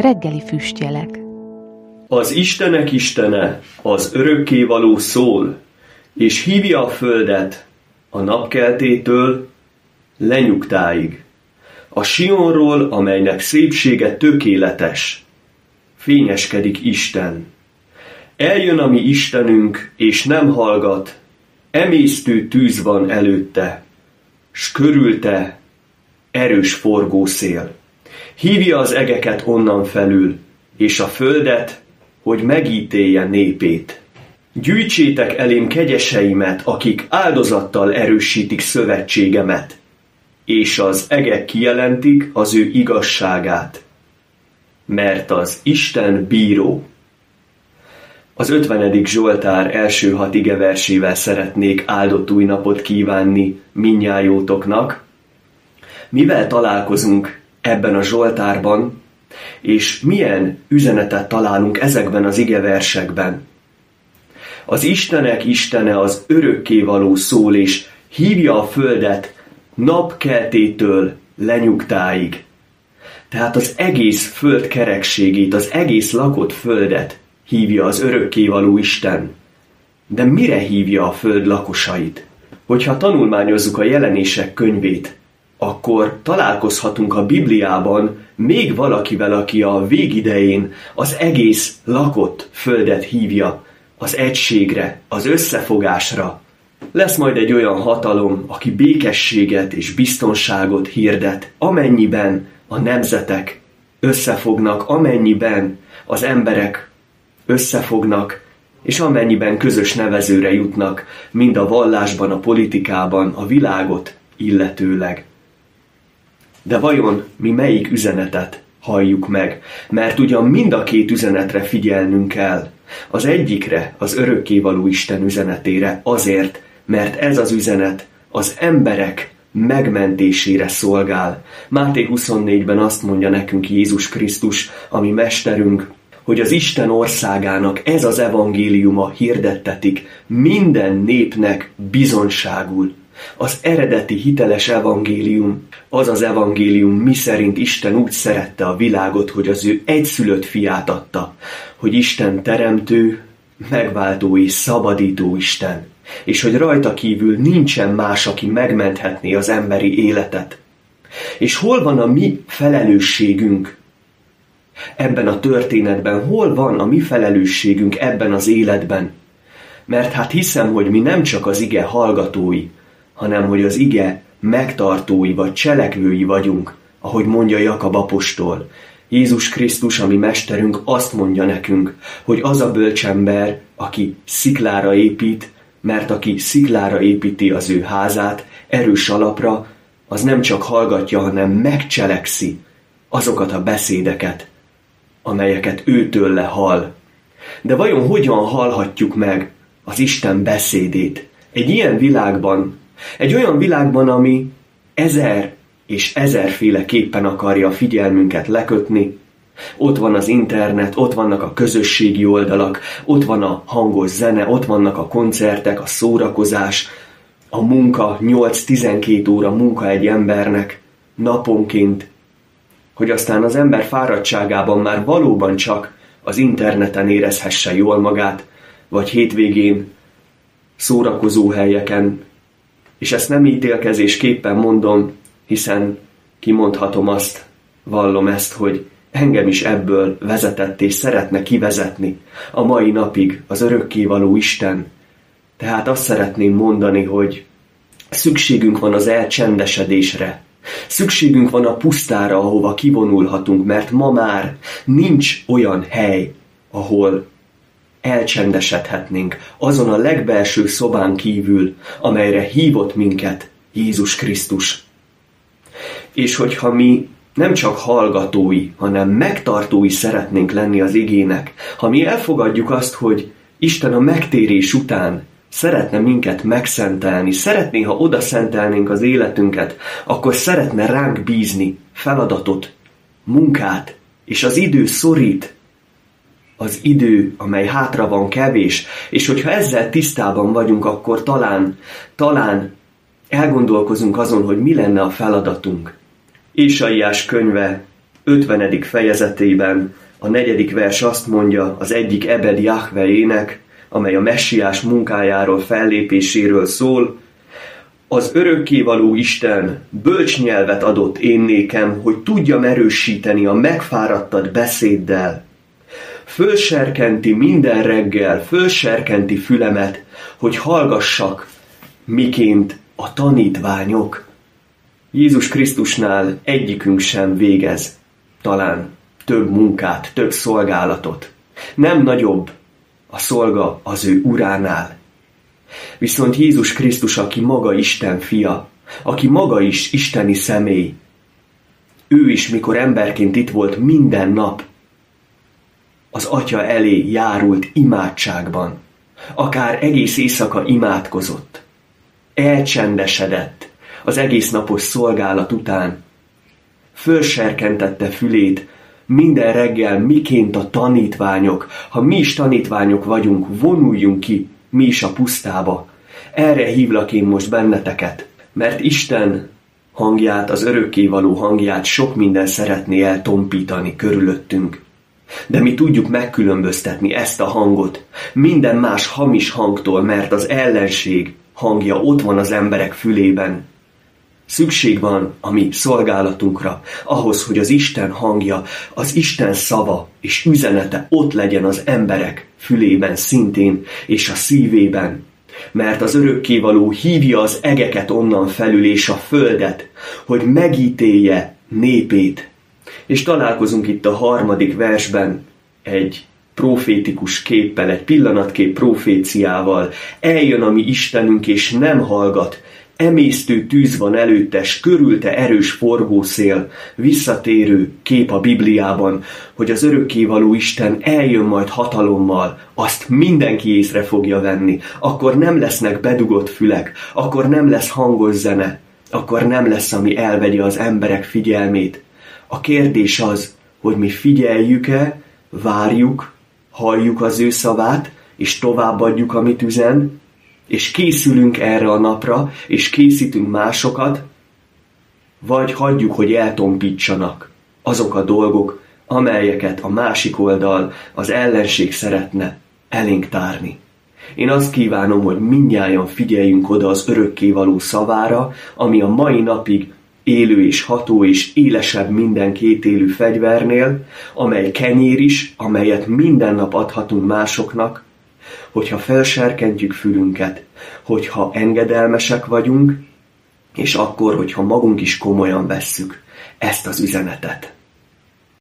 Reggeli füstjelek Az Istenek Istene, az örökkévaló szól, és hívja a földet a napkeltétől lenyugtáig. A Sionról, amelynek szépsége tökéletes, fényeskedik Isten. Eljön a mi Istenünk, és nem hallgat, emésztő tűz van előtte, s körülte erős forgószél. Hívja az egeket onnan felül, és a földet, hogy megítélje népét. Gyűjtsétek elém kegyeseimet, akik áldozattal erősítik szövetségemet, és az egek kijelentik az ő igazságát, mert az Isten bíró. Az 50. Zsoltár első hat igeversével szeretnék áldott új napot kívánni minnyájótoknak. Mivel találkozunk ebben a Zsoltárban, és milyen üzenetet találunk ezekben az igeversekben. Az Istenek Istene az örökkévaló szól, és hívja a földet napkeltétől lenyugtáig. Tehát az egész föld kerekségét, az egész lakott földet hívja az örökkévaló Isten. De mire hívja a föld lakosait? Hogyha tanulmányozzuk a jelenések könyvét, akkor találkozhatunk a Bibliában még valakivel, aki a végidején az egész lakott földet hívja az egységre, az összefogásra. Lesz majd egy olyan hatalom, aki békességet és biztonságot hirdet, amennyiben a nemzetek összefognak, amennyiben az emberek összefognak, és amennyiben közös nevezőre jutnak, mind a vallásban, a politikában, a világot illetőleg. De vajon mi melyik üzenetet halljuk meg? Mert ugyan mind a két üzenetre figyelnünk kell. Az egyikre, az örökkévaló Isten üzenetére azért, mert ez az üzenet az emberek megmentésére szolgál. Máté 24-ben azt mondja nekünk Jézus Krisztus, ami mesterünk, hogy az Isten országának ez az evangéliuma hirdettetik minden népnek bizonságul. Az eredeti hiteles evangélium, az az evangélium, mi szerint Isten úgy szerette a világot, hogy az ő egyszülött fiát adta, hogy Isten teremtő, megváltó és szabadító Isten, és hogy rajta kívül nincsen más, aki megmenthetné az emberi életet. És hol van a mi felelősségünk ebben a történetben? Hol van a mi felelősségünk ebben az életben? Mert hát hiszem, hogy mi nem csak az ige hallgatói, hanem hogy az ige megtartói vagy cselekvői vagyunk, ahogy mondja Jakab apostol. Jézus Krisztus, ami mesterünk, azt mondja nekünk, hogy az a bölcsember, aki sziklára épít, mert aki sziklára építi az ő házát, erős alapra, az nem csak hallgatja, hanem megcselekszi azokat a beszédeket, amelyeket őtől le hall. De vajon hogyan hallhatjuk meg az Isten beszédét? Egy ilyen világban, egy olyan világban, ami ezer és ezerféleképpen akarja a figyelmünket lekötni, ott van az internet, ott vannak a közösségi oldalak, ott van a hangos zene, ott vannak a koncertek, a szórakozás, a munka, 8-12 óra munka egy embernek naponként, hogy aztán az ember fáradtságában már valóban csak az interneten érezhesse jól magát, vagy hétvégén szórakozó helyeken, és ezt nem ítélkezésképpen mondom, hiszen kimondhatom azt, vallom ezt, hogy engem is ebből vezetett és szeretne kivezetni a mai napig az örökkévaló Isten. Tehát azt szeretném mondani, hogy szükségünk van az elcsendesedésre, Szükségünk van a pusztára, ahova kivonulhatunk, mert ma már nincs olyan hely, ahol elcsendesedhetnénk azon a legbelső szobán kívül, amelyre hívott minket Jézus Krisztus. És hogyha mi nem csak hallgatói, hanem megtartói szeretnénk lenni az igének, ha mi elfogadjuk azt, hogy Isten a megtérés után szeretne minket megszentelni, szeretné, ha oda szentelnénk az életünket, akkor szeretne ránk bízni feladatot, munkát, és az idő szorít, az idő, amely hátra van kevés, és hogyha ezzel tisztában vagyunk, akkor talán, talán elgondolkozunk azon, hogy mi lenne a feladatunk. Ésaiás könyve 50. fejezetében a negyedik vers azt mondja, az egyik Ebed Jahve ének, amely a messiás munkájáról, fellépéséről szól, az örökkévaló Isten bölcs nyelvet adott én nékem, hogy tudjam erősíteni a megfáradtat beszéddel. Fölserkenti minden reggel, fölserkenti fülemet, hogy hallgassak, miként a tanítványok. Jézus Krisztusnál egyikünk sem végez talán több munkát, több szolgálatot. Nem nagyobb a szolga az ő uránál. Viszont Jézus Krisztus, aki maga Isten fia, aki maga is isteni személy, ő is, mikor emberként itt volt minden nap, az atya elé járult imádságban, akár egész éjszaka imádkozott, elcsendesedett az egész napos szolgálat után, fölserkentette fülét, minden reggel miként a tanítványok, ha mi is tanítványok vagyunk, vonuljunk ki, mi is a pusztába. Erre hívlak én most benneteket, mert Isten hangját, az örökkévaló hangját sok minden szeretné eltompítani körülöttünk. De mi tudjuk megkülönböztetni ezt a hangot minden más hamis hangtól, mert az ellenség hangja ott van az emberek fülében. Szükség van a mi szolgálatunkra, ahhoz, hogy az Isten hangja, az Isten szava és üzenete ott legyen az emberek fülében szintén, és a szívében. Mert az örökkévaló hívja az egeket onnan felül és a földet, hogy megítélje népét. És találkozunk itt a harmadik versben egy profétikus képpel, egy pillanatkép proféciával. Eljön a mi Istenünk, és nem hallgat, emésztő tűz van előttes, körülte erős forgószél, visszatérő kép a Bibliában, hogy az örökkévaló Isten eljön majd hatalommal, azt mindenki észre fogja venni, akkor nem lesznek bedugott fülek, akkor nem lesz hangos zene, akkor nem lesz, ami elvegye az emberek figyelmét. A kérdés az, hogy mi figyeljük-e, várjuk, halljuk az ő szavát, és továbbadjuk, amit üzen, és készülünk erre a napra, és készítünk másokat, vagy hagyjuk, hogy eltompítsanak azok a dolgok, amelyeket a másik oldal, az ellenség szeretne elénk tárni. Én azt kívánom, hogy mindnyájan figyeljünk oda az örökkévaló szavára, ami a mai napig élő és ható és élesebb minden kétélű fegyvernél, amely kenyér is, amelyet minden nap adhatunk másoknak, hogyha felserkentjük fülünket, hogyha engedelmesek vagyunk, és akkor, hogyha magunk is komolyan vesszük ezt az üzenetet.